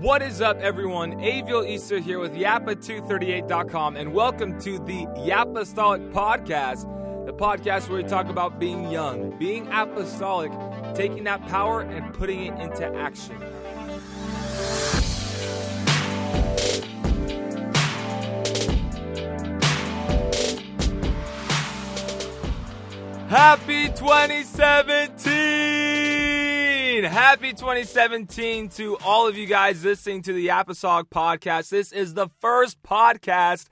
What is up, everyone? Aviel Easter here with Yapa238.com, and welcome to the Yapastolic Podcast, the podcast where we talk about being young, being apostolic, taking that power and putting it into action. Happy 2017! Happy 2017 to all of you guys listening to the Yapastolic Podcast. This is the first podcast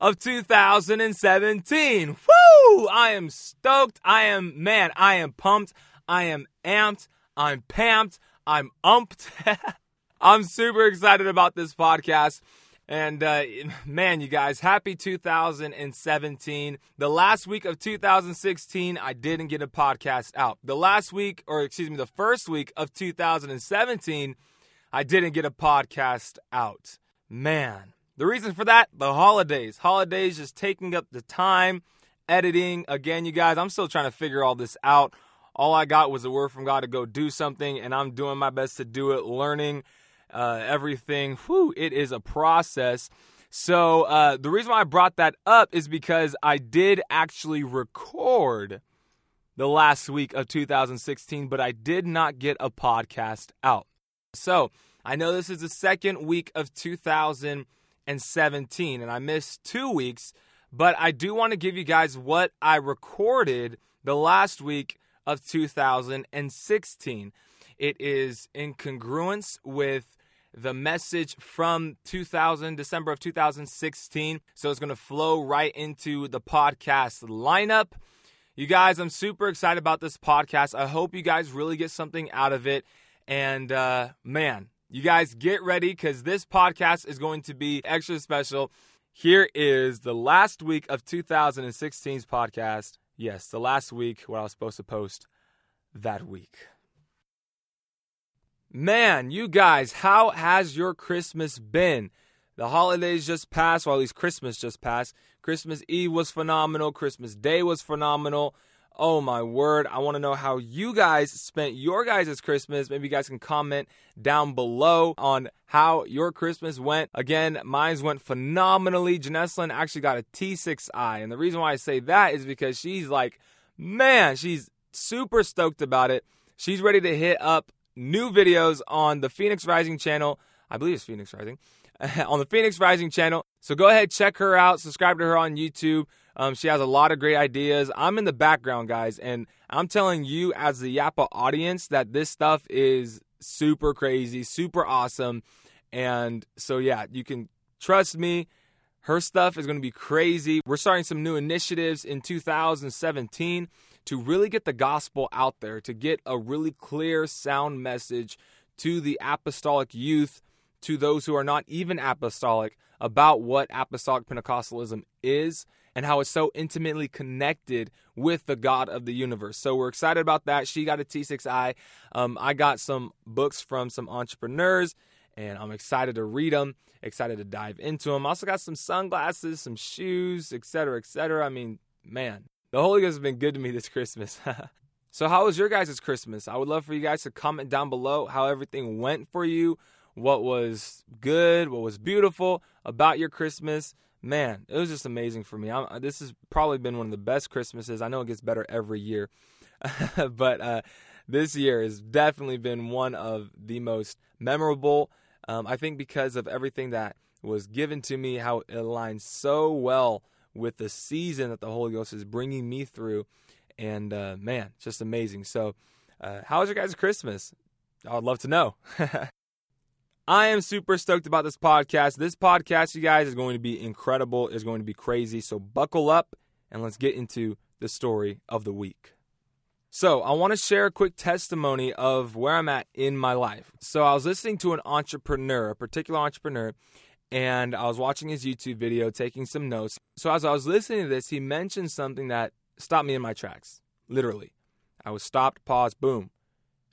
of 2017. Woo! I am stoked. I am, man, I am pumped. I am amped. I'm pamped. I'm umped. I'm super excited about this podcast. And uh, man, you guys, happy 2017. The last week of 2016, I didn't get a podcast out. The last week, or excuse me, the first week of 2017, I didn't get a podcast out. Man, the reason for that, the holidays. Holidays just taking up the time, editing. Again, you guys, I'm still trying to figure all this out. All I got was a word from God to go do something, and I'm doing my best to do it, learning uh, everything. Whew, it is a process. So uh, the reason why I brought that up is because I did actually record the last week of 2016, but I did not get a podcast out. So I know this is the second week of 2017, and I missed two weeks, but I do want to give you guys what I recorded the last week of 2016. It is in congruence with the message from 2000 December of 2016. So it's going to flow right into the podcast lineup. You guys, I'm super excited about this podcast. I hope you guys really get something out of it. And uh, man, you guys get ready because this podcast is going to be extra special. Here is the last week of 2016's podcast. Yes, the last week what I was supposed to post that week. Man, you guys, how has your Christmas been? The holidays just passed, well, at least Christmas just passed. Christmas Eve was phenomenal. Christmas Day was phenomenal. Oh my word. I want to know how you guys spent your guys' Christmas. Maybe you guys can comment down below on how your Christmas went. Again, mine's went phenomenally. Janeslin actually got a T6i. And the reason why I say that is because she's like, man, she's super stoked about it. She's ready to hit up new videos on the Phoenix Rising channel. I believe it's Phoenix Rising. on the Phoenix Rising channel. So go ahead, check her out, subscribe to her on YouTube. Um, she has a lot of great ideas. I'm in the background, guys, and I'm telling you, as the Yapa audience, that this stuff is super crazy, super awesome. And so, yeah, you can trust me. Her stuff is going to be crazy. We're starting some new initiatives in 2017 to really get the gospel out there, to get a really clear, sound message to the apostolic youth, to those who are not even apostolic, about what apostolic Pentecostalism is and how it's so intimately connected with the God of the universe. So we're excited about that. She got a T6i. Um, I got some books from some entrepreneurs, and I'm excited to read them. Excited to dive into them. Also got some sunglasses, some shoes, etc., etc. I mean, man, the Holy Ghost has been good to me this Christmas. so, how was your guys' Christmas? I would love for you guys to comment down below how everything went for you, what was good, what was beautiful about your Christmas. Man, it was just amazing for me. I'm, this has probably been one of the best Christmases. I know it gets better every year, but uh, this year has definitely been one of the most memorable. Um, I think because of everything that was given to me, how it aligns so well with the season that the Holy Ghost is bringing me through. And uh, man, just amazing. So, uh, how was your guys' Christmas? I'd love to know. I am super stoked about this podcast. This podcast, you guys, is going to be incredible, is going to be crazy. So, buckle up and let's get into the story of the week. So, I want to share a quick testimony of where I'm at in my life. So, I was listening to an entrepreneur, a particular entrepreneur, and I was watching his YouTube video, taking some notes. So as I was listening to this, he mentioned something that stopped me in my tracks, literally. I was stopped, paused, boom.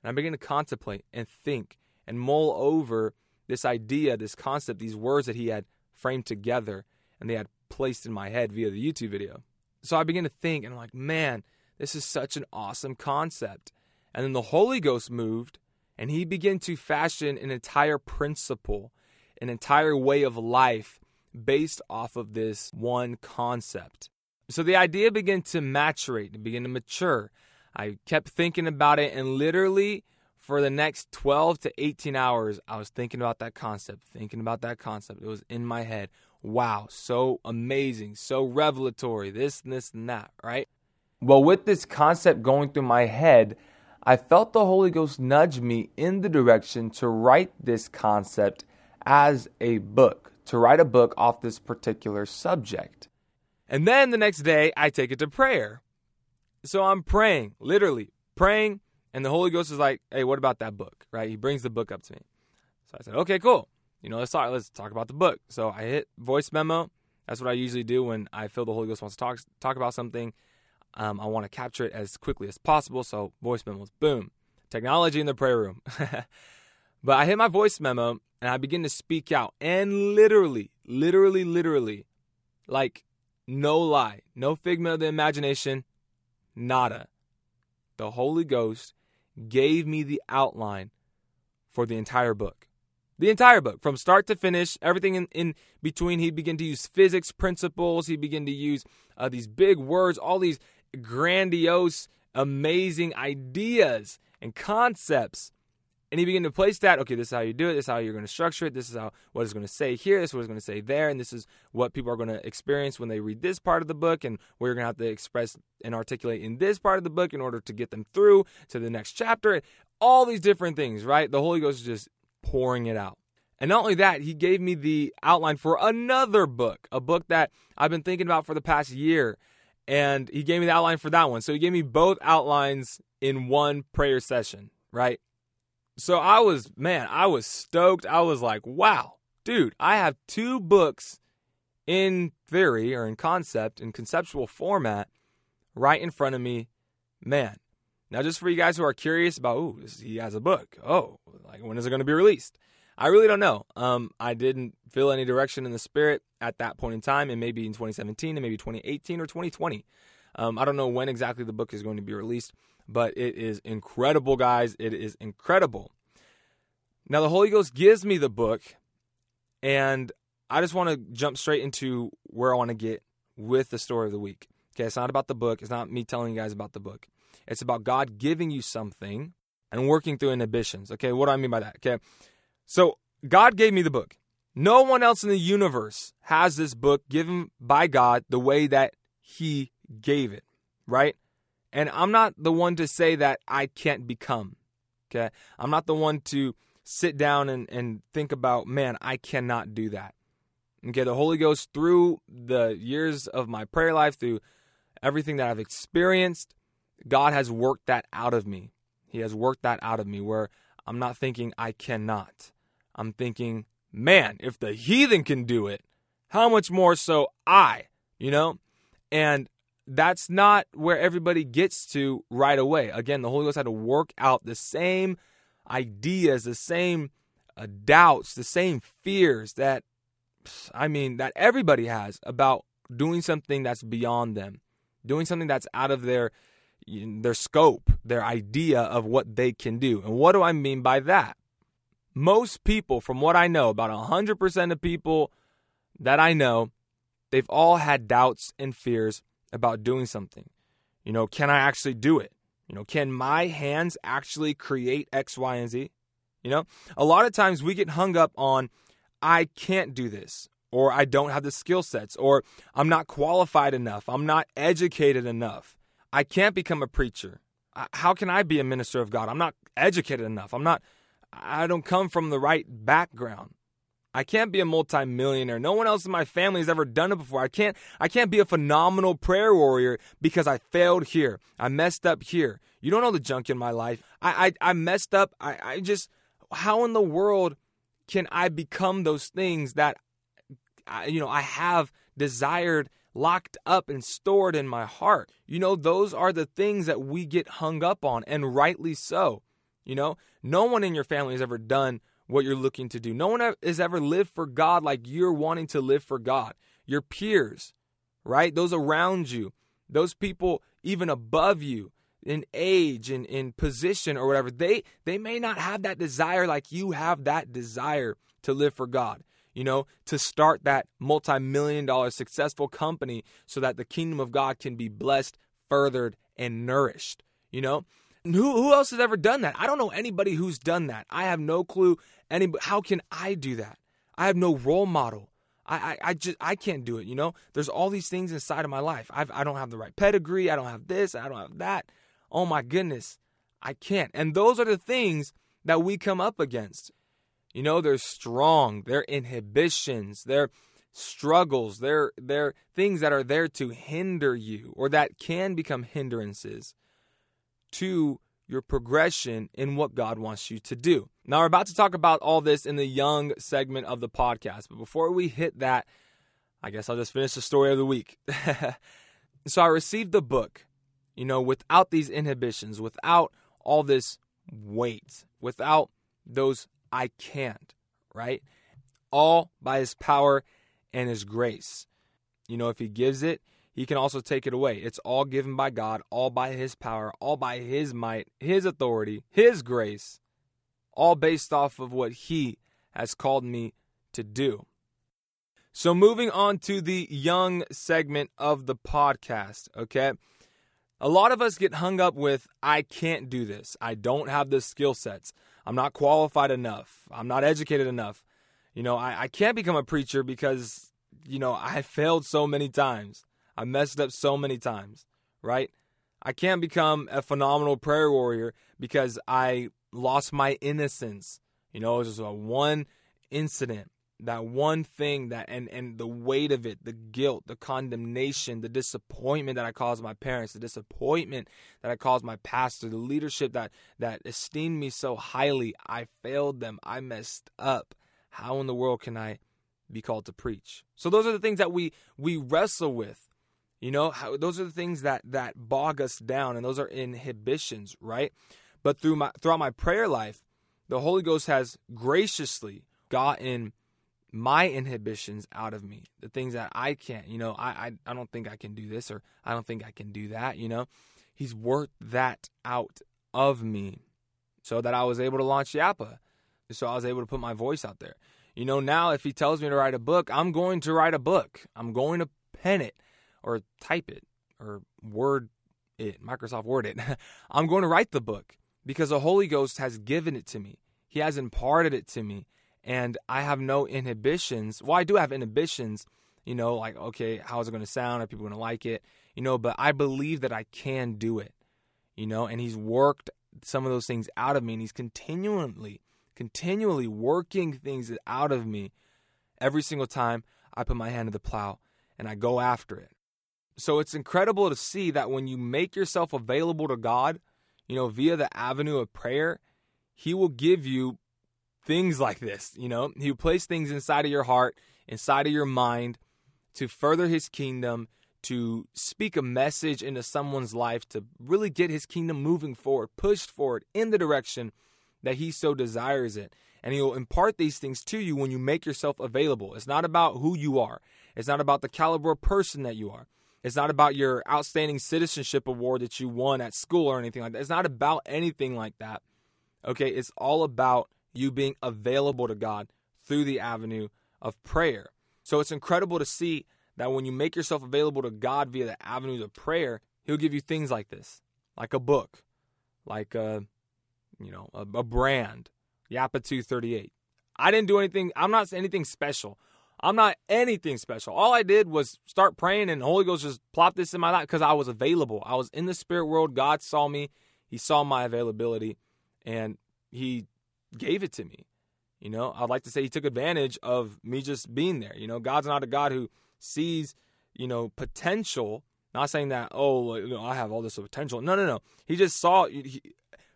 And I began to contemplate and think and mull over this idea, this concept, these words that he had framed together and they had placed in my head via the YouTube video. So I began to think and I'm like, man, this is such an awesome concept. And then the Holy Ghost moved And he began to fashion an entire principle, an entire way of life based off of this one concept. So the idea began to maturate, it began to mature. I kept thinking about it, and literally for the next 12 to 18 hours, I was thinking about that concept, thinking about that concept. It was in my head. Wow, so amazing, so revelatory, this and this and that, right? Well, with this concept going through my head, I felt the Holy Ghost nudge me in the direction to write this concept as a book, to write a book off this particular subject. And then the next day, I take it to prayer. So I'm praying, literally praying, and the Holy Ghost is like, "Hey, what about that book?" Right? He brings the book up to me. So I said, "Okay, cool. You know, let's talk. Let's talk about the book." So I hit voice memo. That's what I usually do when I feel the Holy Ghost wants to talk talk about something. Um, I want to capture it as quickly as possible. So voice memos, boom, technology in the prayer room. but I hit my voice memo and I begin to speak out, and literally, literally, literally, like no lie, no figment of the imagination, nada. The Holy Ghost gave me the outline for the entire book. The entire book, from start to finish, everything in, in between. He began to use physics principles. He began to use uh, these big words, all these grandiose, amazing ideas and concepts and he began to place that. Okay, this is how you do it. This is how you're going to structure it. This is how what it's going to say here. This is what it's going to say there, and this is what people are going to experience when they read this part of the book, and what you're going to have to express and articulate in this part of the book in order to get them through to the next chapter. All these different things, right? The Holy Ghost is just pouring it out. And not only that, he gave me the outline for another book, a book that I've been thinking about for the past year. And he gave me the outline for that one. So he gave me both outlines in one prayer session, right? So I was, man, I was stoked. I was like, wow, dude, I have two books in theory or in concept, in conceptual format right in front of me. Man. Now, just for you guys who are curious about, oh, he has a book. Oh, like when is it going to be released? I really don't know. Um, I didn't feel any direction in the spirit at that point in time, and maybe in 2017, and maybe 2018 or 2020. Um, I don't know when exactly the book is going to be released, but it is incredible, guys. It is incredible. Now, the Holy Ghost gives me the book, and I just want to jump straight into where I want to get with the story of the week. Okay, it's not about the book, it's not me telling you guys about the book. It's about God giving you something and working through inhibitions. Okay, what do I mean by that? Okay, so God gave me the book. No one else in the universe has this book given by God the way that He gave it, right? And I'm not the one to say that I can't become. Okay. I'm not the one to sit down and, and think about, man, I cannot do that. Okay. The Holy Ghost, through the years of my prayer life, through everything that I've experienced, God has worked that out of me. He has worked that out of me where I'm not thinking I cannot. I'm thinking, man, if the heathen can do it, how much more so I, you know? And that's not where everybody gets to right away. Again, the Holy Ghost had to work out the same ideas, the same uh, doubts, the same fears that, I mean, that everybody has about doing something that's beyond them, doing something that's out of their their scope, their idea of what they can do. And what do I mean by that? Most people, from what I know, about 100% of people that I know, they've all had doubts and fears about doing something. You know, can I actually do it? You know, can my hands actually create X, Y, and Z? You know, a lot of times we get hung up on, I can't do this, or I don't have the skill sets, or I'm not qualified enough, I'm not educated enough, I can't become a preacher. How can I be a minister of God? I'm not educated enough. I'm not, I don't come from the right background. I can't be a multimillionaire. No one else in my family has ever done it before. I can't I can't be a phenomenal prayer warrior because I failed here. I messed up here. You don't know the junk in my life. I I, I messed up. I, I just how in the world can I become those things that I, you know I have desired locked up and stored in my heart. You know, those are the things that we get hung up on, and rightly so. You know, no one in your family has ever done what you're looking to do. No one has ever lived for God like you're wanting to live for God. Your peers, right? Those around you, those people even above you, in age in in position or whatever they they may not have that desire like you have that desire to live for god you know to start that multi-million dollar successful company so that the kingdom of god can be blessed furthered and nourished you know who, who else has ever done that? I don't know anybody who's done that. I have no clue any how can i do that? I have no role model. I, I, I just I can't do it, you know? There's all these things inside of my life. I've I don't have the right pedigree, I don't have this, I don't have that. Oh my goodness, I can't. And those are the things that we come up against. You know, they're strong, they're inhibitions, they're struggles, they're they're things that are there to hinder you or that can become hindrances to your progression in what God wants you to do. Now, we're about to talk about all this in the young segment of the podcast, but before we hit that, I guess I'll just finish the story of the week. so, I received the book, you know, without these inhibitions, without all this weight, without those I can't, right? All by His power and His grace. You know, if He gives it, he can also take it away. It's all given by God, all by His power, all by His might, His authority, His grace, all based off of what He has called me to do. So, moving on to the young segment of the podcast, okay? A lot of us get hung up with, I can't do this. I don't have the skill sets. I'm not qualified enough. I'm not educated enough. You know, I, I can't become a preacher because, you know, I failed so many times. I messed up so many times, right? I can't become a phenomenal prayer warrior because I lost my innocence. You know, it was just a one incident, that one thing that and and the weight of it, the guilt, the condemnation, the disappointment that I caused my parents, the disappointment that I caused my pastor, the leadership that that esteemed me so highly, I failed them. I messed up. How in the world can I be called to preach? So those are the things that we we wrestle with you know, how, those are the things that that bog us down, and those are inhibitions, right? But through my throughout my prayer life, the Holy Ghost has graciously gotten my inhibitions out of me, the things that I can't. You know, I I, I don't think I can do this, or I don't think I can do that. You know, He's worked that out of me, so that I was able to launch Yapa, so I was able to put my voice out there. You know, now if He tells me to write a book, I'm going to write a book. I'm going to pen it or type it or word it, Microsoft Word it. I'm going to write the book because the Holy Ghost has given it to me. He has imparted it to me. And I have no inhibitions. Well, I do have inhibitions, you know, like, okay, how is it going to sound? Are people going to like it? You know, but I believe that I can do it, you know, and He's worked some of those things out of me. And He's continually, continually working things out of me every single time I put my hand to the plow and I go after it. So it's incredible to see that when you make yourself available to God, you know, via the avenue of prayer, He will give you things like this. You know, He will place things inside of your heart, inside of your mind to further His kingdom, to speak a message into someone's life, to really get His kingdom moving forward, pushed forward in the direction that He so desires it. And He'll impart these things to you when you make yourself available. It's not about who you are, it's not about the caliber of person that you are. It's not about your outstanding citizenship award that you won at school or anything like that. It's not about anything like that. Okay, it's all about you being available to God through the avenue of prayer. So it's incredible to see that when you make yourself available to God via the avenues of prayer, He'll give you things like this, like a book, like a, you know, a, a brand, Yapa 238. I didn't do anything. I'm not anything special. I'm not anything special. All I did was start praying, and Holy Ghost just plopped this in my life because I was available. I was in the spirit world. God saw me. He saw my availability, and He gave it to me. You know, I'd like to say He took advantage of me just being there. You know, God's not a God who sees, you know, potential. Not saying that, oh, you know, I have all this potential. No, no, no. He just saw. He,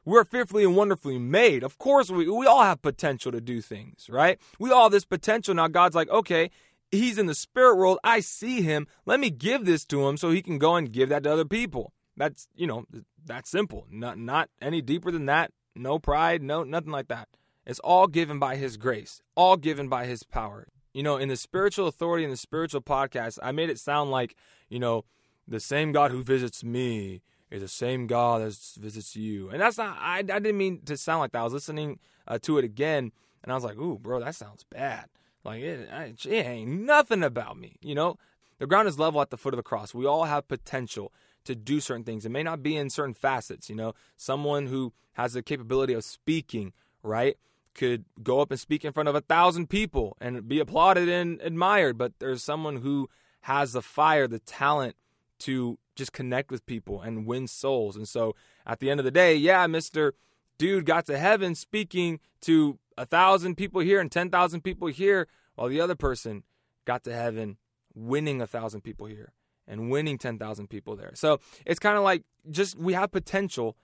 we're fearfully and wonderfully made. Of course, we, we all have potential to do things, right? We all this potential. Now, God's like, okay, he's in the spirit world. I see him. Let me give this to him so he can go and give that to other people. That's, you know, that's simple. Not, not any deeper than that. No pride, no, nothing like that. It's all given by his grace, all given by his power. You know, in the spiritual authority in the spiritual podcast, I made it sound like, you know, the same God who visits me is the same God that visits you. And that's not, I, I didn't mean to sound like that. I was listening uh, to it again and I was like, ooh, bro, that sounds bad. Like, it, it ain't nothing about me. You know, the ground is level at the foot of the cross. We all have potential to do certain things. It may not be in certain facets. You know, someone who has the capability of speaking, right? Could go up and speak in front of a thousand people and be applauded and admired, but there's someone who has the fire, the talent to just connect with people and win souls. And so at the end of the day, yeah, Mr. Dude got to heaven speaking to a thousand people here and 10,000 people here, while the other person got to heaven winning a thousand people here and winning 10,000 people there. So it's kind of like just we have potential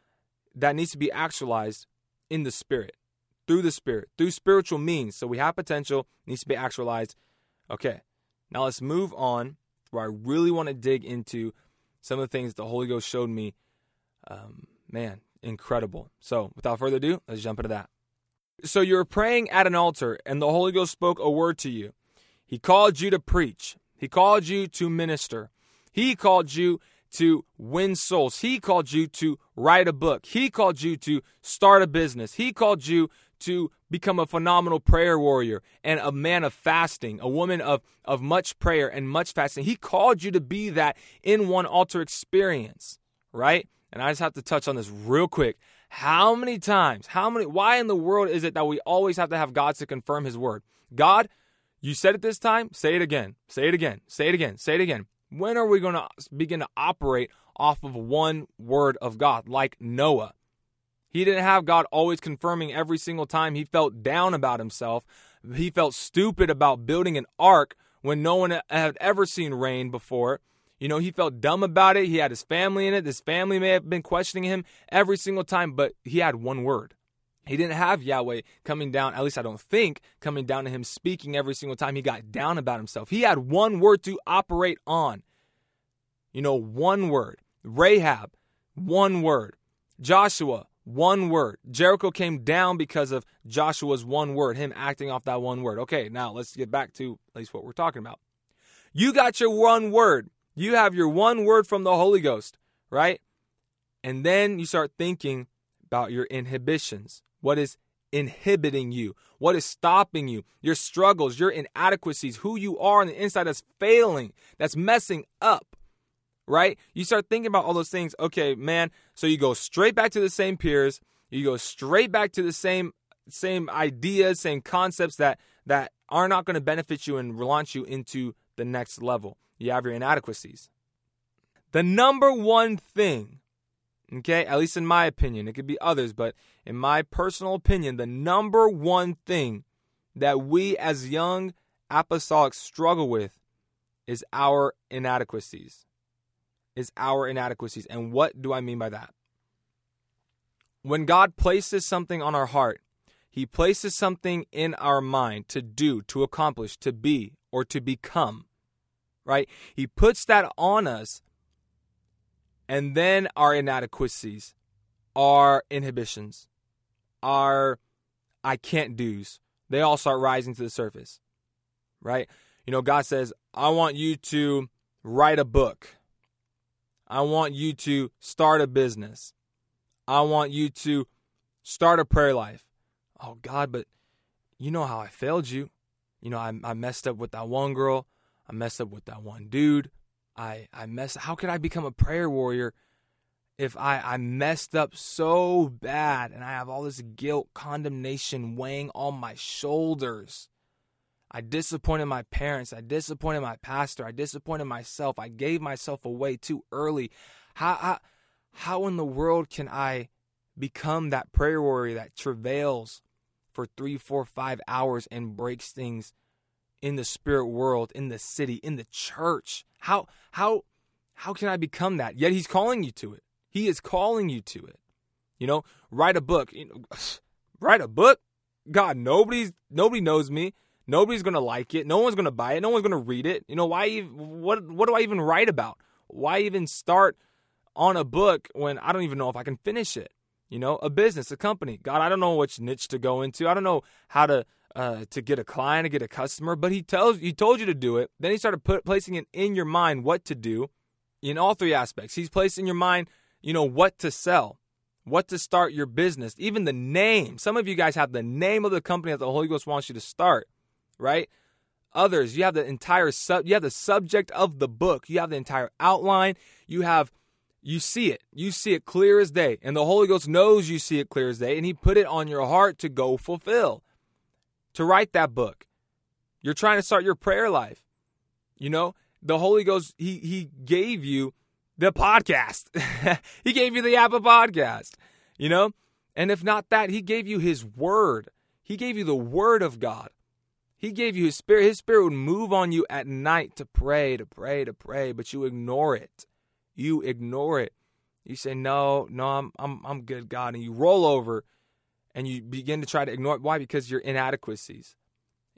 that needs to be actualized in the spirit, through the spirit, through spiritual means. So we have potential, needs to be actualized. Okay, now let's move on where I really want to dig into some of the things the Holy Ghost showed me. Um, man, incredible. So without further ado, let's jump into that. So you were praying at an altar, and the Holy Ghost spoke a word to you. He called you to preach, He called you to minister, He called you to win souls, He called you to write a book, He called you to start a business, He called you to become a phenomenal prayer warrior and a man of fasting, a woman of, of much prayer and much fasting. He called you to be that in one altar experience, right? And I just have to touch on this real quick. How many times, how many, why in the world is it that we always have to have God to confirm his word? God, you said it this time, say it again, say it again, say it again, say it again. When are we going to begin to operate off of one word of God, like Noah? He didn't have God always confirming every single time he felt down about himself. He felt stupid about building an ark when no one had ever seen rain before. You know, he felt dumb about it. He had his family in it. His family may have been questioning him every single time, but he had one word. He didn't have Yahweh coming down, at least I don't think, coming down to him speaking every single time he got down about himself. He had one word to operate on. You know, one word. Rahab, one word. Joshua, one word. Jericho came down because of Joshua's one word, him acting off that one word. Okay, now let's get back to at least what we're talking about. You got your one word. You have your one word from the Holy Ghost, right? And then you start thinking about your inhibitions. What is inhibiting you? What is stopping you? Your struggles, your inadequacies, who you are on the inside that's failing, that's messing up, right? You start thinking about all those things. Okay, man. So you go straight back to the same peers. You go straight back to the same same ideas, same concepts that that are not going to benefit you and launch you into the next level you have your inadequacies. The number one thing, okay, at least in my opinion, it could be others, but in my personal opinion, the number one thing that we as young apostolics struggle with is our inadequacies. Is our inadequacies. And what do I mean by that? When God places something on our heart, He places something in our mind to do, to accomplish, to be, or to become right? He puts that on us. And then our inadequacies, our inhibitions, our I can't do's, they all start rising to the surface, right? You know, God says, I want you to write a book. I want you to start a business. I want you to start a prayer life. Oh, God, but you know how I failed you. You know, I, I messed up with that one girl. I messed up with that one dude. I I messed. How could I become a prayer warrior if I I messed up so bad and I have all this guilt, condemnation weighing on my shoulders? I disappointed my parents. I disappointed my pastor. I disappointed myself. I gave myself away too early. How how, how in the world can I become that prayer warrior that travails for three, four, five hours and breaks things in the spirit world, in the city, in the church. How how how can I become that? Yet he's calling you to it. He is calling you to it. You know, write a book. You know, write a book? God, nobody's nobody knows me. Nobody's gonna like it. No one's gonna buy it. No one's gonna read it. You know, why what what do I even write about? Why even start on a book when I don't even know if I can finish it? You know, a business, a company. God, I don't know which niche to go into. I don't know how to uh, to get a client, to get a customer, but he tells he told you to do it. Then he started put, placing it in your mind what to do in all three aspects. He's placed in your mind, you know, what to sell, what to start your business, even the name. Some of you guys have the name of the company that the Holy Ghost wants you to start, right? Others, you have the entire sub you have the subject of the book, you have the entire outline, you have you see it. You see it clear as day. And the Holy Ghost knows you see it clear as day, and He put it on your heart to go fulfill, to write that book. You're trying to start your prayer life. You know, the Holy Ghost, He He gave you the podcast. he gave you the Apple podcast, you know? And if not that, he gave you his word. He gave you the word of God. He gave you his spirit. His spirit would move on you at night to pray, to pray, to pray, but you ignore it. You ignore it. You say, "No, no, I'm I'm I'm good, God." And you roll over and you begin to try to ignore it. Why? Because your inadequacies.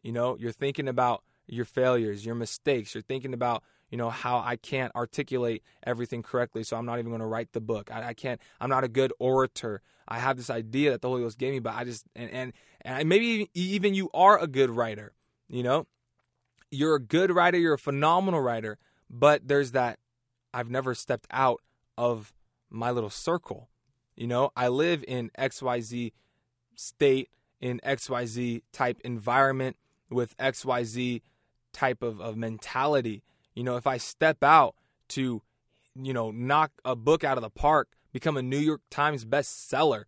You know, you're thinking about your failures, your mistakes. You're thinking about you know how I can't articulate everything correctly, so I'm not even going to write the book. I, I, can't. I'm not a good orator. I have this idea that the Holy Ghost gave me, but I just and and and maybe even you are a good writer. You know, you're a good writer. You're a phenomenal writer, but there's that. I've never stepped out of my little circle. You know, I live in XYZ state in XYZ type environment with XYZ type of, of mentality. You know, if I step out to, you know, knock a book out of the park, become a New York Times bestseller,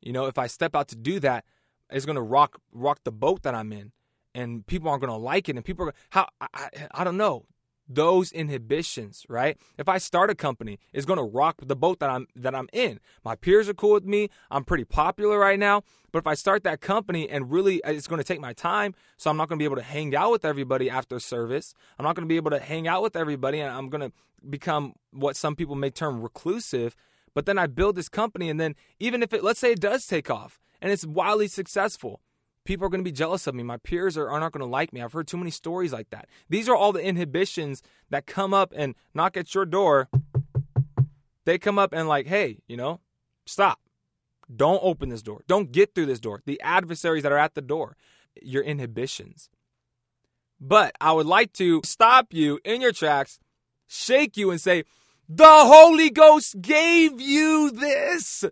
you know, if I step out to do that, it's going to rock rock the boat that I'm in, and people aren't going to like it, and people are how I, I don't know those inhibitions, right? If I start a company, it's going to rock the boat that I'm that I'm in. My peers are cool with me. I'm pretty popular right now. But if I start that company and really uh, it's going to take my time, so I'm not going to be able to hang out with everybody after service. I'm not going to be able to hang out with everybody and I'm going to become what some people may term reclusive. But then I build this company and then even if it let's say it does take off and it's wildly successful, People are going to be jealous of me. My peers are, are not going to like me. I've heard too many stories like that. These are all the inhibitions that come up and knock at your door. They come up and, like, hey, you know, stop. Don't open this door. Don't get through this door. The adversaries that are at the door, your inhibitions. But I would like to stop you in your tracks, shake you, and say, The Holy Ghost gave you this.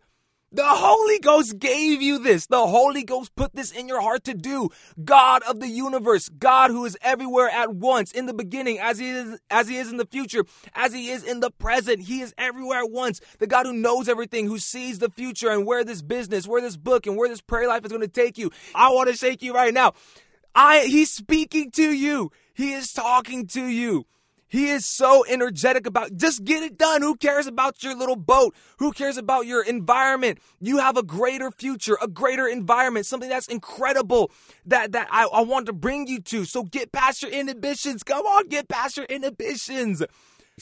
The Holy Ghost gave you this. The Holy Ghost put this in your heart to do. God of the universe, God who is everywhere at once, in the beginning, as he is as he is in the future, as he is in the present. He is everywhere at once. The God who knows everything, who sees the future and where this business, where this book, and where this prayer life is going to take you. I want to shake you right now. I he's speaking to you. He is talking to you. He is so energetic about just get it done. Who cares about your little boat? Who cares about your environment? You have a greater future, a greater environment, something that's incredible that, that I, I want to bring you to. So get past your inhibitions. Come on, get past your inhibitions.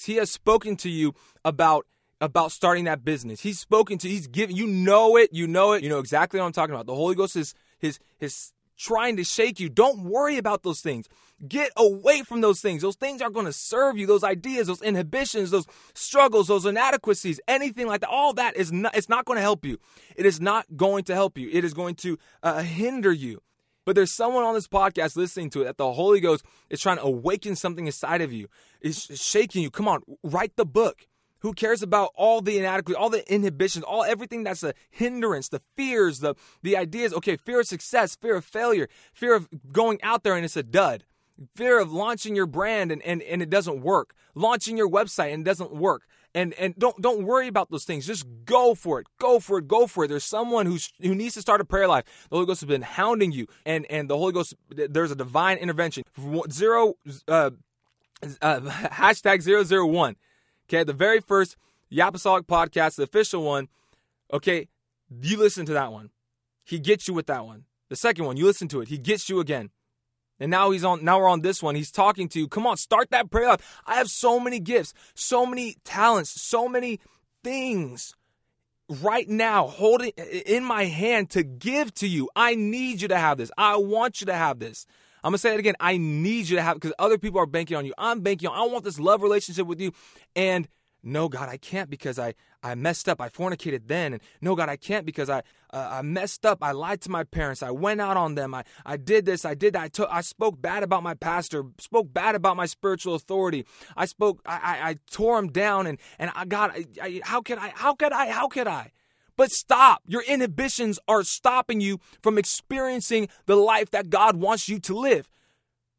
He has spoken to you about about starting that business. He's spoken to he's given you know it, you know it, you know exactly what I'm talking about. The Holy Ghost is his his trying to shake you. Don't worry about those things. Get away from those things. Those things aren't going to serve you. Those ideas, those inhibitions, those struggles, those inadequacies, anything like that. All that is not. It's not going to help you. It is not going to help you. It is going to uh, hinder you. But there's someone on this podcast listening to it that the Holy Ghost is trying to awaken something inside of you. Is shaking you. Come on, write the book. Who cares about all the inadequacy, all the inhibitions, all everything that's a hindrance, the fears, the the ideas? Okay, fear of success, fear of failure, fear of going out there and it's a dud, fear of launching your brand and, and, and it doesn't work, launching your website and it doesn't work. And and don't don't worry about those things. Just go for it. Go for it. Go for it. There's someone who's who needs to start a prayer life. The Holy Ghost has been hounding you, and and the Holy Ghost. There's a divine intervention. Zero uh, uh, hashtag zero zero one. Okay, the very first Yapastolic podcast, the official one. Okay, you listen to that one. He gets you with that one. The second one, you listen to it. He gets you again. And now he's on now we're on this one. He's talking to you. Come on, start that prayer life. I have so many gifts, so many talents, so many things right now holding in my hand to give to you. I need you to have this. I want you to have this. I'm gonna say it again. I need you to have because other people are banking on you. I'm banking on. I want this love relationship with you, and no, God, I can't because I I messed up. I fornicated then. And no, God, I can't because I, uh, I messed up. I lied to my parents. I went out on them. I, I did this. I did that. I, took, I spoke bad about my pastor, spoke bad about my spiritual authority. I spoke, I, I, I tore him down. And, and I, God, I, I, how could I, how could I, how could I? But stop. Your inhibitions are stopping you from experiencing the life that God wants you to live.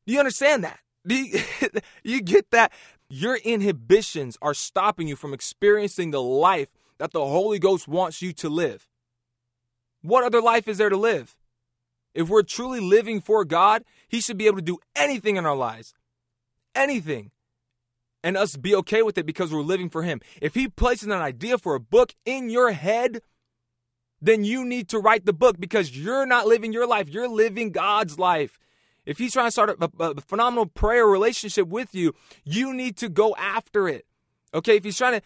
Do you understand that? Do you, you get that? Your inhibitions are stopping you from experiencing the life that the Holy Ghost wants you to live. What other life is there to live? If we're truly living for God, He should be able to do anything in our lives. Anything. And us be okay with it because we're living for Him. If He places an idea for a book in your head, then you need to write the book because you're not living your life. You're living God's life. If he's trying to start a, a, phenomenal prayer relationship with you, you need to go after it. Okay, if he's trying to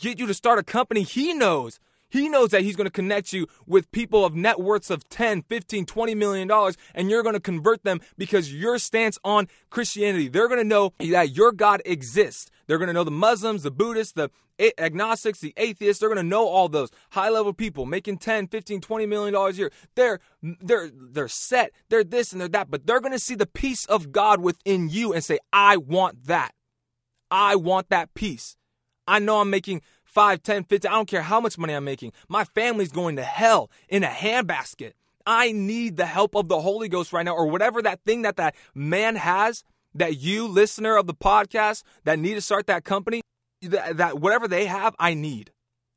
get you to start a company, he knows. He knows that he's going to connect you with people of net worths of 10, 15, 20 million dollars and you're going to convert them because your stance on Christianity. They're going to know that your God exists. They're going to know the Muslims, the Buddhists, the agnostics, the atheists, they're going to know all those high level people making 10, 15, 20 million dollars a year. They're they're they're set. They're this and they're that, but they're going to see the peace of God within you and say, "I want that. I want that peace." I know I'm making 5, 10, 15, I don't care how much money I'm making. My family's going to hell in a handbasket. I need the help of the Holy Ghost right now or whatever that thing that that man has that you listener of the podcast that need to start that company that, that whatever they have, I need.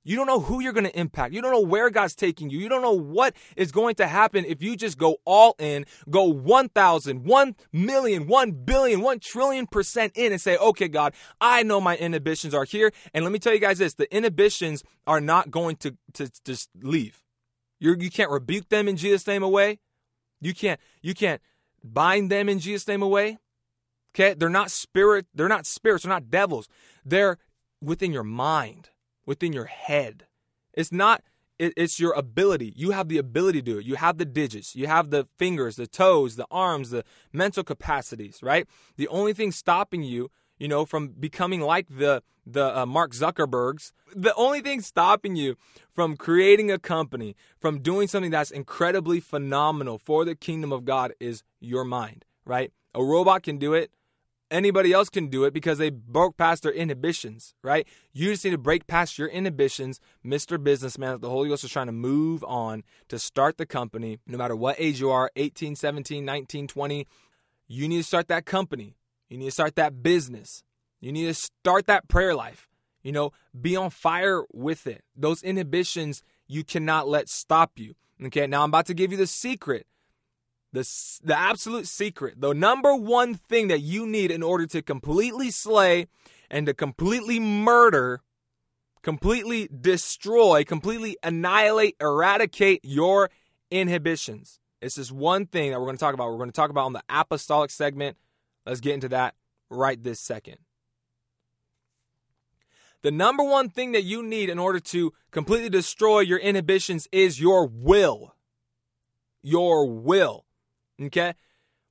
You don't know who you're going to impact. You don't know where God's taking you. You don't know what is going to happen if you just go all in, go 1,000, 1 million, 1 billion, 1 trillion percent in and say, okay, God, I know my inhibitions are here. And let me tell you guys this the inhibitions are not going to, to just leave. You're, you can't rebuke them in Jesus' name away. You can't, you can't bind them in Jesus' name away. Okay? They're not spirit, they're not spirits, they're not devils. They're within your mind, within your head. It's not it's your ability. You have the ability to do it. You have the digits. You have the fingers, the toes, the arms, the mental capacities, right? The only thing stopping you, you know, from becoming like the the uh, Mark Zuckerbergs, the only thing stopping you from creating a company, from doing something that's incredibly phenomenal for the kingdom of God is your mind, right? A robot can do it anybody else can do it because they broke past their inhibitions, right? You just need to break past your inhibitions, Mr. Businessman, the Holy Ghost is trying to move on to start the company, no matter what age you are 18, 17, 19, 20. You need to start that company. You need to start that business. You need to start that prayer life. You know, be on fire with it. Those inhibitions you cannot let stop you. Okay, now I'm about to give you the secret the, the absolute secret, the number one thing that you need in order to completely slay and to completely murder, completely destroy, completely annihilate, eradicate your inhibitions. It's just one thing that we're going to talk about. We're going to talk about on the apostolic segment. Let's get into that right this second. The number one thing that you need in order to completely destroy your inhibitions is your will. Your will. Okay?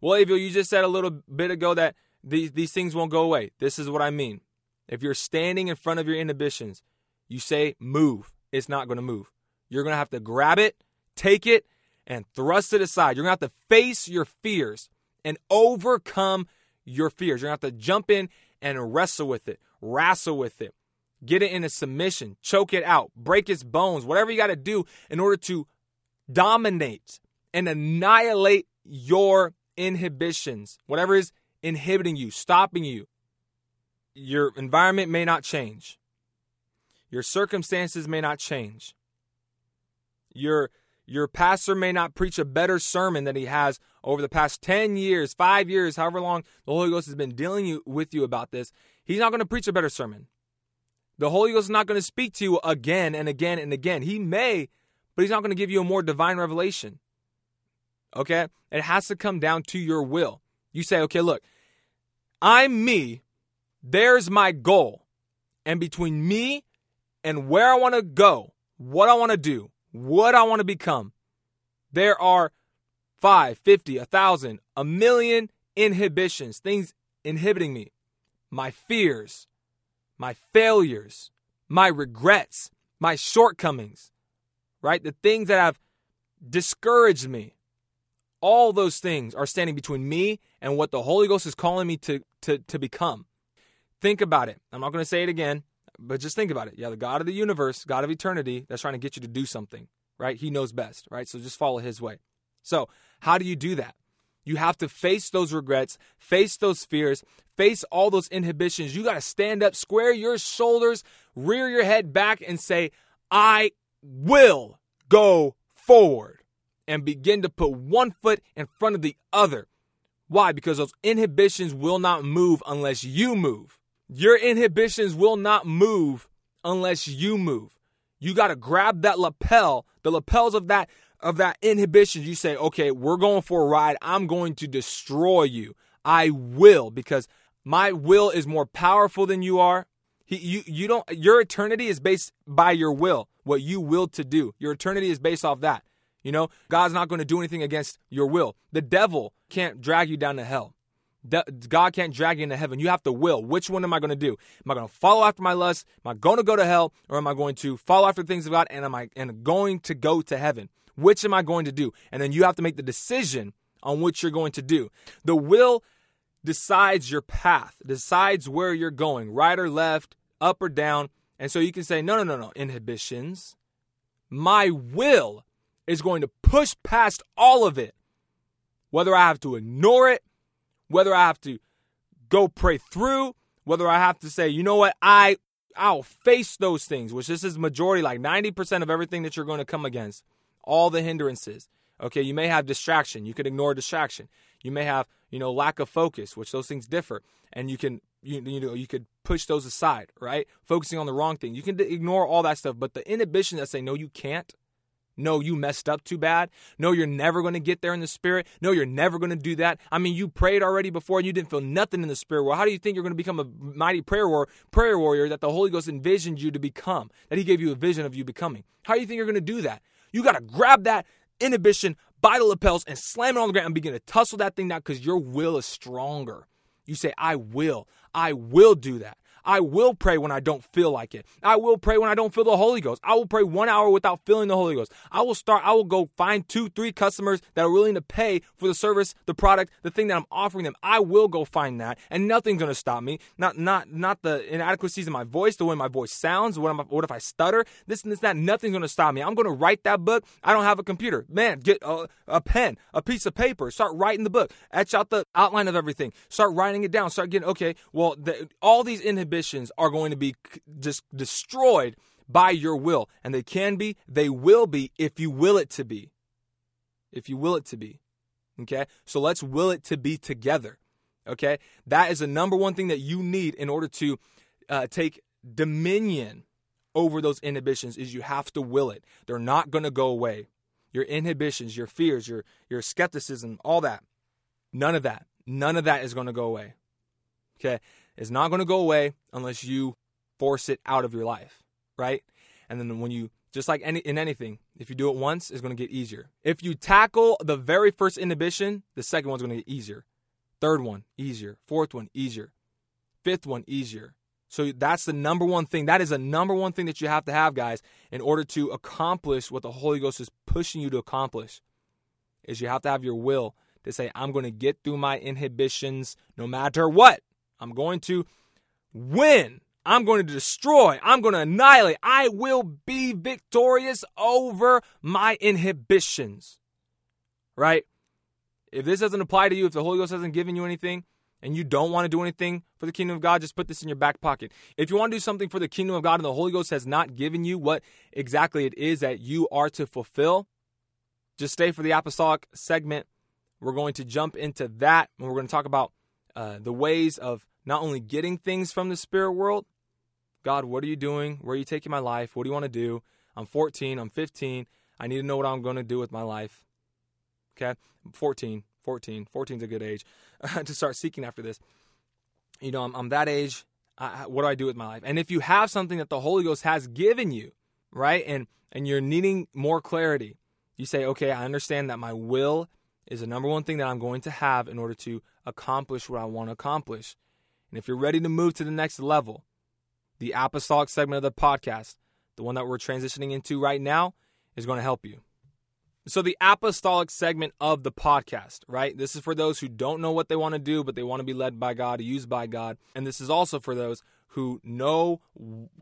Well, Avil, you just said a little bit ago that these, these things won't go away. This is what I mean. If you're standing in front of your inhibitions, you say move, it's not going to move. You're going to have to grab it, take it, and thrust it aside. You're going to have to face your fears and overcome your fears. You're going to have to jump in and wrestle with it, wrestle with it, get it in a submission, choke it out, break its bones, whatever you got to do in order to dominate and annihilate your inhibitions, whatever is inhibiting you, stopping you. Your environment may not change. Your circumstances may not change. Your your pastor may not preach a better sermon than he has over the past 10 years, 5 years, however long the Holy Ghost has been dealing you, with you about this. He's not going to preach a better sermon. The Holy Ghost is not going to speak to you again and again and again. He may, but he's not going to give you a more divine revelation. Okay? It has to come down to your will. You say, okay, look, I'm me. There's my goal. And between me and where I want to go, what I want to do, what I want to become, there are five, fifty, a thousand, a million inhibitions, things inhibiting me. My fears, my failures, my regrets, my shortcomings, right? The things that have discouraged me. All those things are standing between me and what the Holy Ghost is calling me to, to, to become. Think about it. I'm not going to say it again, but just think about it. Yeah, the God of the universe, God of eternity, that's trying to get you to do something, right? He knows best, right? So just follow his way. So, how do you do that? You have to face those regrets, face those fears, face all those inhibitions. You got to stand up, square your shoulders, rear your head back, and say, I will go forward and begin to put one foot in front of the other. Why? Because those inhibitions will not move unless you move. Your inhibitions will not move unless you move. You got to grab that lapel, the lapels of that of that inhibition. You say, "Okay, we're going for a ride. I'm going to destroy you. I will because my will is more powerful than you are. He, you, you don't. Your eternity is based by your will, what you will to do. Your eternity is based off that. You know, God's not going to do anything against your will. The devil can't drag you down to hell. God can't drag you into heaven. You have to will. Which one am I going to do? Am I going to follow after my lust? Am I going to go to hell, or am I going to follow after things of God? And am I and going to go to heaven? Which am I going to do? And then you have to make the decision on what you're going to do. The will decides your path, decides where you're going, right or left, up or down. And so you can say, no, no, no, no, inhibitions. My will is going to push past all of it. Whether I have to ignore it, whether I have to go pray through, whether I have to say, you know what, I I'll face those things, which this is majority, like 90% of everything that you're going to come against, all the hindrances. Okay, you may have distraction. You can ignore distraction. You may have, you know, lack of focus, which those things differ, and you can, you, you know, you could push those aside, right? Focusing on the wrong thing. You can ignore all that stuff, but the inhibition that say no, you can't, no, you messed up too bad. No, you're never going to get there in the spirit. No, you're never going to do that. I mean, you prayed already before and you didn't feel nothing in the spirit Well, How do you think you're going to become a mighty prayer warrior, prayer warrior that the Holy Ghost envisioned you to become, that He gave you a vision of you becoming? How do you think you're going to do that? You got to grab that inhibition by the lapels and slam it on the ground and begin to tussle that thing down because your will is stronger. You say, I will. I will do that. I will pray when I don't feel like it. I will pray when I don't feel the Holy Ghost. I will pray one hour without feeling the Holy Ghost. I will start, I will go find two, three customers that are willing to pay for the service, the product, the thing that I'm offering them. I will go find that and nothing's going to stop me. Not, not, not the inadequacies in my voice, the way my voice sounds. What, am what if I stutter? This and this, that, nothing's going to stop me. I'm going to write that book. I don't have a computer. Man, get a, a pen, a piece of paper, start writing the book, etch out the outline of everything, start writing it down, start getting, okay, well, the, all these inhibitions inhibitions are going to be just destroyed by your will. And they can be, they will be if you will it to be. If you will it to be. Okay? So let's will it to be together. Okay? That is the number one thing that you need in order to uh, take dominion over those inhibitions is you have to will it. They're not going to go away. Your inhibitions, your fears, your your skepticism, all that. None of that. None of that is going to go away. Okay? Is not going to go away unless you force it out of your life, right? And then when you just like any in anything, if you do it once, it's going to get easier. If you tackle the very first inhibition, the second one's going to get easier. Third one, easier. Fourth one, easier. Fifth one, easier. So that's the number one thing. That is the number one thing that you have to have, guys, in order to accomplish what the Holy Ghost is pushing you to accomplish. Is you have to have your will to say, I'm going to get through my inhibitions no matter what. I'm going to win. I'm going to destroy. I'm going to annihilate. I will be victorious over my inhibitions. Right? If this doesn't apply to you, if the Holy Ghost hasn't given you anything, and you don't want to do anything for the kingdom of God, just put this in your back pocket. If you want to do something for the kingdom of God and the Holy Ghost has not given you what exactly it is that you are to fulfill, just stay for the apostolic segment. We're going to jump into that and we're going to talk about uh, the ways of not only getting things from the spirit world. God, what are you doing? Where are you taking my life? What do you want to do? I'm 14. I'm 15. I need to know what I'm going to do with my life. Okay, 14. 14. 14 is a good age to start seeking after this. You know, I'm, I'm that age. I, what do I do with my life? And if you have something that the Holy Ghost has given you, right, and and you're needing more clarity, you say, okay, I understand that my will is the number one thing that I'm going to have in order to accomplish what I want to accomplish. And if you're ready to move to the next level, the apostolic segment of the podcast, the one that we're transitioning into right now, is going to help you. So, the apostolic segment of the podcast, right? This is for those who don't know what they want to do, but they want to be led by God, used by God. And this is also for those who know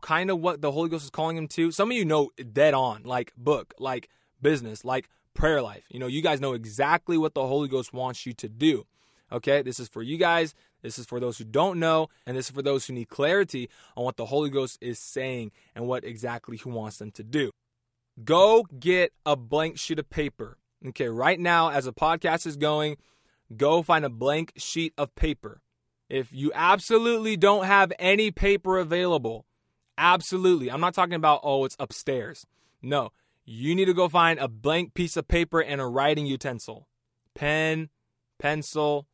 kind of what the Holy Ghost is calling them to. Some of you know dead on, like book, like business, like prayer life. You know, you guys know exactly what the Holy Ghost wants you to do. Okay, this is for you guys. This is for those who don't know, and this is for those who need clarity on what the Holy Ghost is saying and what exactly He wants them to do. Go get a blank sheet of paper. Okay, right now, as the podcast is going, go find a blank sheet of paper. If you absolutely don't have any paper available, absolutely, I'm not talking about, oh, it's upstairs. No, you need to go find a blank piece of paper and a writing utensil pen, pencil,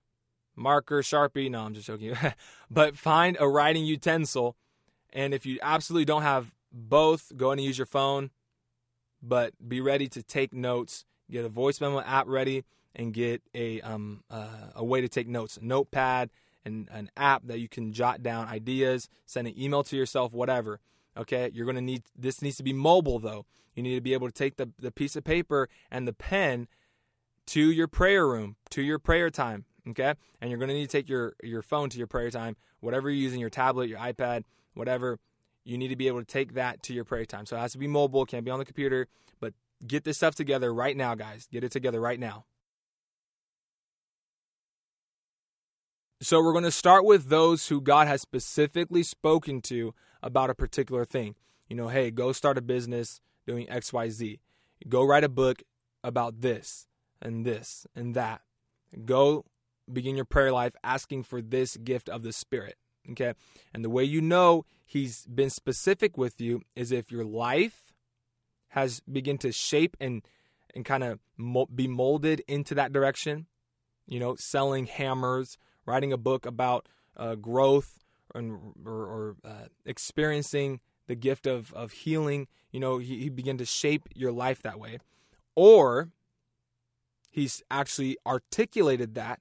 marker, sharpie. No, I'm just joking. but find a writing utensil. And if you absolutely don't have both, go and use your phone but be ready to take notes. Get a voice memo app ready and get a um, uh, a way to take notes, a notepad, and an app that you can jot down ideas, send an email to yourself, whatever. Okay, you're gonna need this needs to be mobile though. You need to be able to take the, the piece of paper and the pen to your prayer room, to your prayer time. Okay, and you're gonna need to take your your phone to your prayer time, whatever you're using, your tablet, your iPad, whatever you need to be able to take that to your prayer time. So it has to be mobile, can't be on the computer, but get this stuff together right now, guys. Get it together right now. So we're going to start with those who God has specifically spoken to about a particular thing. You know, hey, go start a business doing XYZ. Go write a book about this and this and that. Go begin your prayer life asking for this gift of the Spirit. Okay. And the way you know he's been specific with you is if your life has begun to shape and and kind of be molded into that direction. You know, selling hammers, writing a book about uh, growth, and, or, or uh, experiencing the gift of of healing. You know, he, he began to shape your life that way, or he's actually articulated that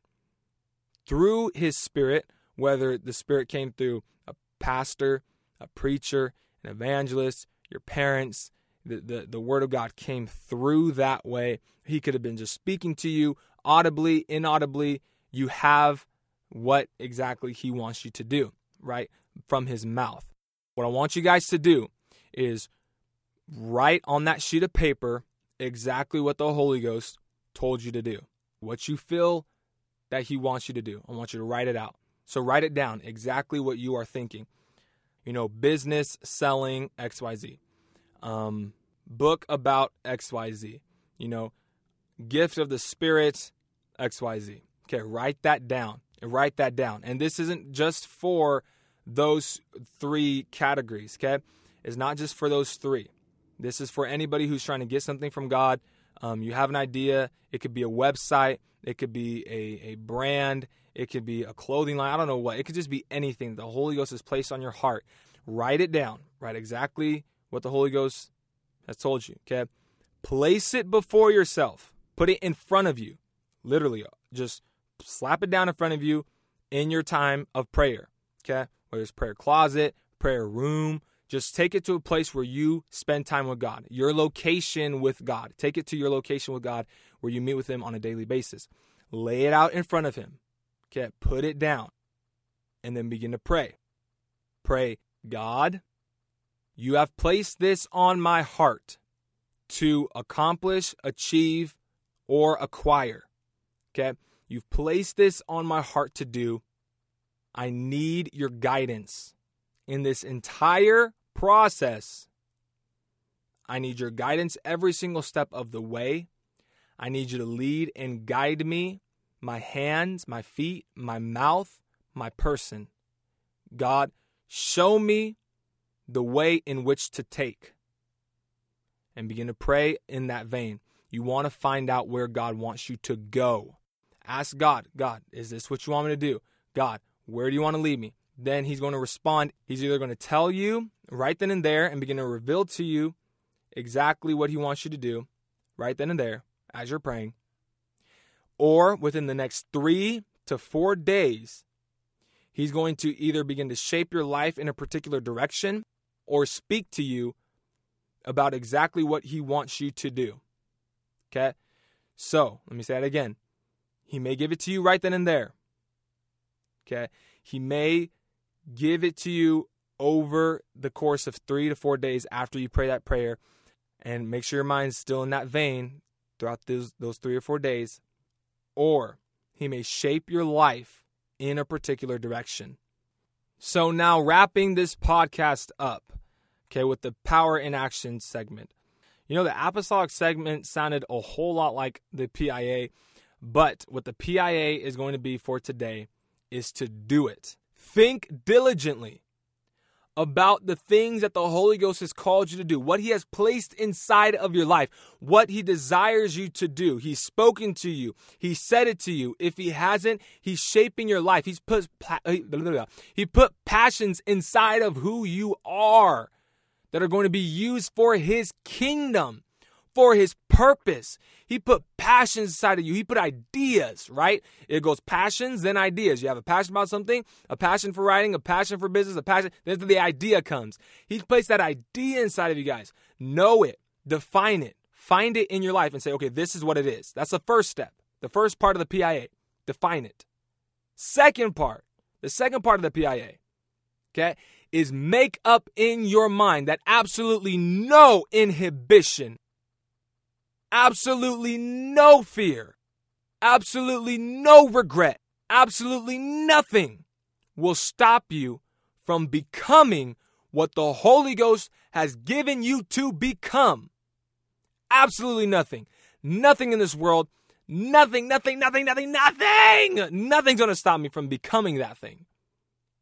through his spirit whether the Spirit came through a pastor, a preacher, an evangelist, your parents, the, the, the Word of God came through that way. He could have been just speaking to you audibly, inaudibly. You have what exactly He wants you to do, right? From His mouth. What I want you guys to do is write on that sheet of paper exactly what the Holy Ghost told you to do, what you feel that He wants you to do. I want you to write it out. So write it down exactly what you are thinking. You know, business, selling, XYZ. Um, book about XYZ. You know, gift of the Spirit, XYZ. Okay, write that down. Write that down. And this isn't just for those three categories, okay? It's not just for those three. This is for anybody who's trying to get something from God. Um, you have an idea. It could be a website. It could be a, a brand. It could be a clothing line. I don't know what. It could just be anything the Holy Ghost has placed on your heart. Write it down. Write exactly what the Holy Ghost has told you. Okay. Place it before yourself. Put it in front of you. Literally, just slap it down in front of you in your time of prayer. Okay. Whether it's prayer closet, prayer room, just take it to a place where you spend time with God, your location with God. Take it to your location with God where you meet with Him on a daily basis. Lay it out in front of Him. Okay, put it down and then begin to pray. Pray, God, you have placed this on my heart to accomplish, achieve, or acquire. Okay, you've placed this on my heart to do. I need your guidance in this entire process. I need your guidance every single step of the way. I need you to lead and guide me my hands, my feet, my mouth, my person. God, show me the way in which to take. And begin to pray in that vein. You want to find out where God wants you to go. Ask God, God, is this what you want me to do? God, where do you want to lead me? Then he's going to respond. He's either going to tell you right then and there and begin to reveal to you exactly what he wants you to do right then and there as you're praying, or within the next three to four days, he's going to either begin to shape your life in a particular direction or speak to you about exactly what he wants you to do. Okay? So, let me say that again. He may give it to you right then and there. Okay? He may give it to you over the course of three to four days after you pray that prayer. And make sure your mind's still in that vein throughout those, those three or four days. Or he may shape your life in a particular direction. So, now wrapping this podcast up, okay, with the power in action segment. You know, the apostolic segment sounded a whole lot like the PIA, but what the PIA is going to be for today is to do it. Think diligently about the things that the Holy Ghost has called you to do, what He has placed inside of your life, what He desires you to do. He's spoken to you, He said it to you. If He hasn't, He's shaping your life. He's put uh, He put passions inside of who you are that are going to be used for His kingdom for his purpose. He put passions inside of you. He put ideas, right? It goes passions, then ideas. You have a passion about something, a passion for writing, a passion for business, a passion. Then the idea comes. He placed that idea inside of you guys. Know it, define it, find it in your life, and say, okay, this is what it is. That's the first step. The first part of the PIA. Define it. Second part, the second part of the PIA, okay, is make up in your mind that absolutely no inhibition absolutely no fear, absolutely no regret, absolutely nothing will stop you from becoming what the Holy Ghost has given you to become. Absolutely nothing. Nothing in this world, nothing, nothing, nothing, nothing, nothing, nothing's gonna stop me from becoming that thing.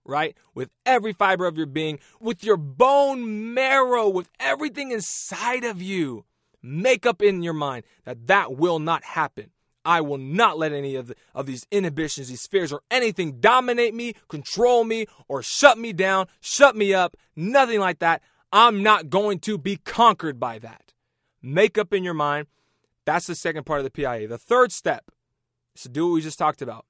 Right? With every fiber of your being, with your bone marrow, with everything inside of you. Make up in your mind that that will not happen. I will not let any of, the, of these inhibitions, these fears, or anything dominate me, control me, or shut me down, shut me up. Nothing like that. I'm not going to be conquered by that. Make up in your mind. That's the second part of the PIA. The third step is to do what we just talked about.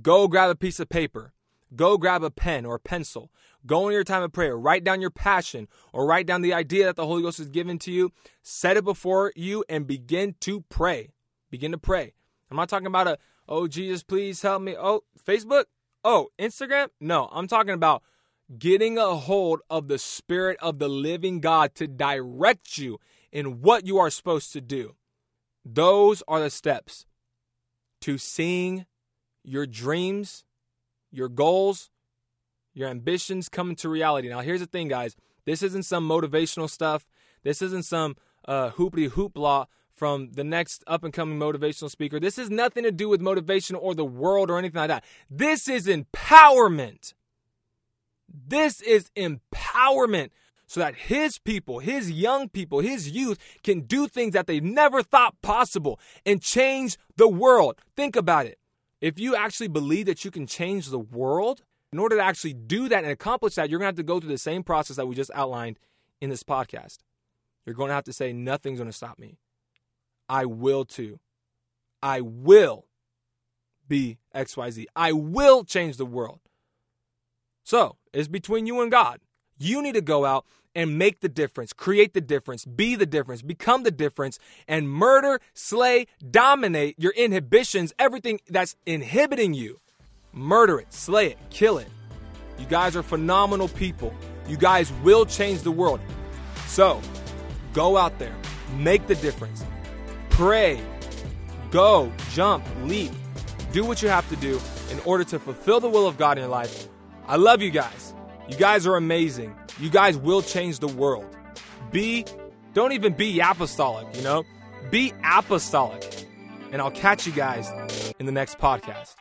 Go grab a piece of paper. Go grab a pen or a pencil. Go in your time of prayer. Write down your passion or write down the idea that the Holy Ghost has given to you. Set it before you and begin to pray. Begin to pray. I'm not talking about a, oh, Jesus, please help me. Oh, Facebook? Oh, Instagram? No, I'm talking about getting a hold of the Spirit of the living God to direct you in what you are supposed to do. Those are the steps to seeing your dreams, your goals, your ambitions come into reality. Now, here's the thing, guys. This isn't some motivational stuff. This isn't some uh, hoopty hoopla from the next up and coming motivational speaker. This has nothing to do with motivation or the world or anything like that. This is empowerment. This is empowerment so that his people, his young people, his youth can do things that they never thought possible and change the world. Think about it. If you actually believe that you can change the world, in order to actually do that and accomplish that, you're going to have to go through the same process that we just outlined in this podcast. You're going to have to say, nothing's going to stop me. I will too. I will be XYZ. I will change the world. So it's between you and God. You need to go out and make the difference, create the difference, be the difference, become the difference, and murder, slay, dominate your inhibitions, everything that's inhibiting you Murder it, slay it, kill it. You guys are phenomenal people. You guys will change the world. So, go out there, make the difference. Pray, go, jump, leap. Do what you have to do in order to fulfill the will of God in your life. I love you guys. You guys are amazing. You guys will change the world. Be, don't even be apostolic, you know? Be apostolic. And I'll catch you guys in the next podcast.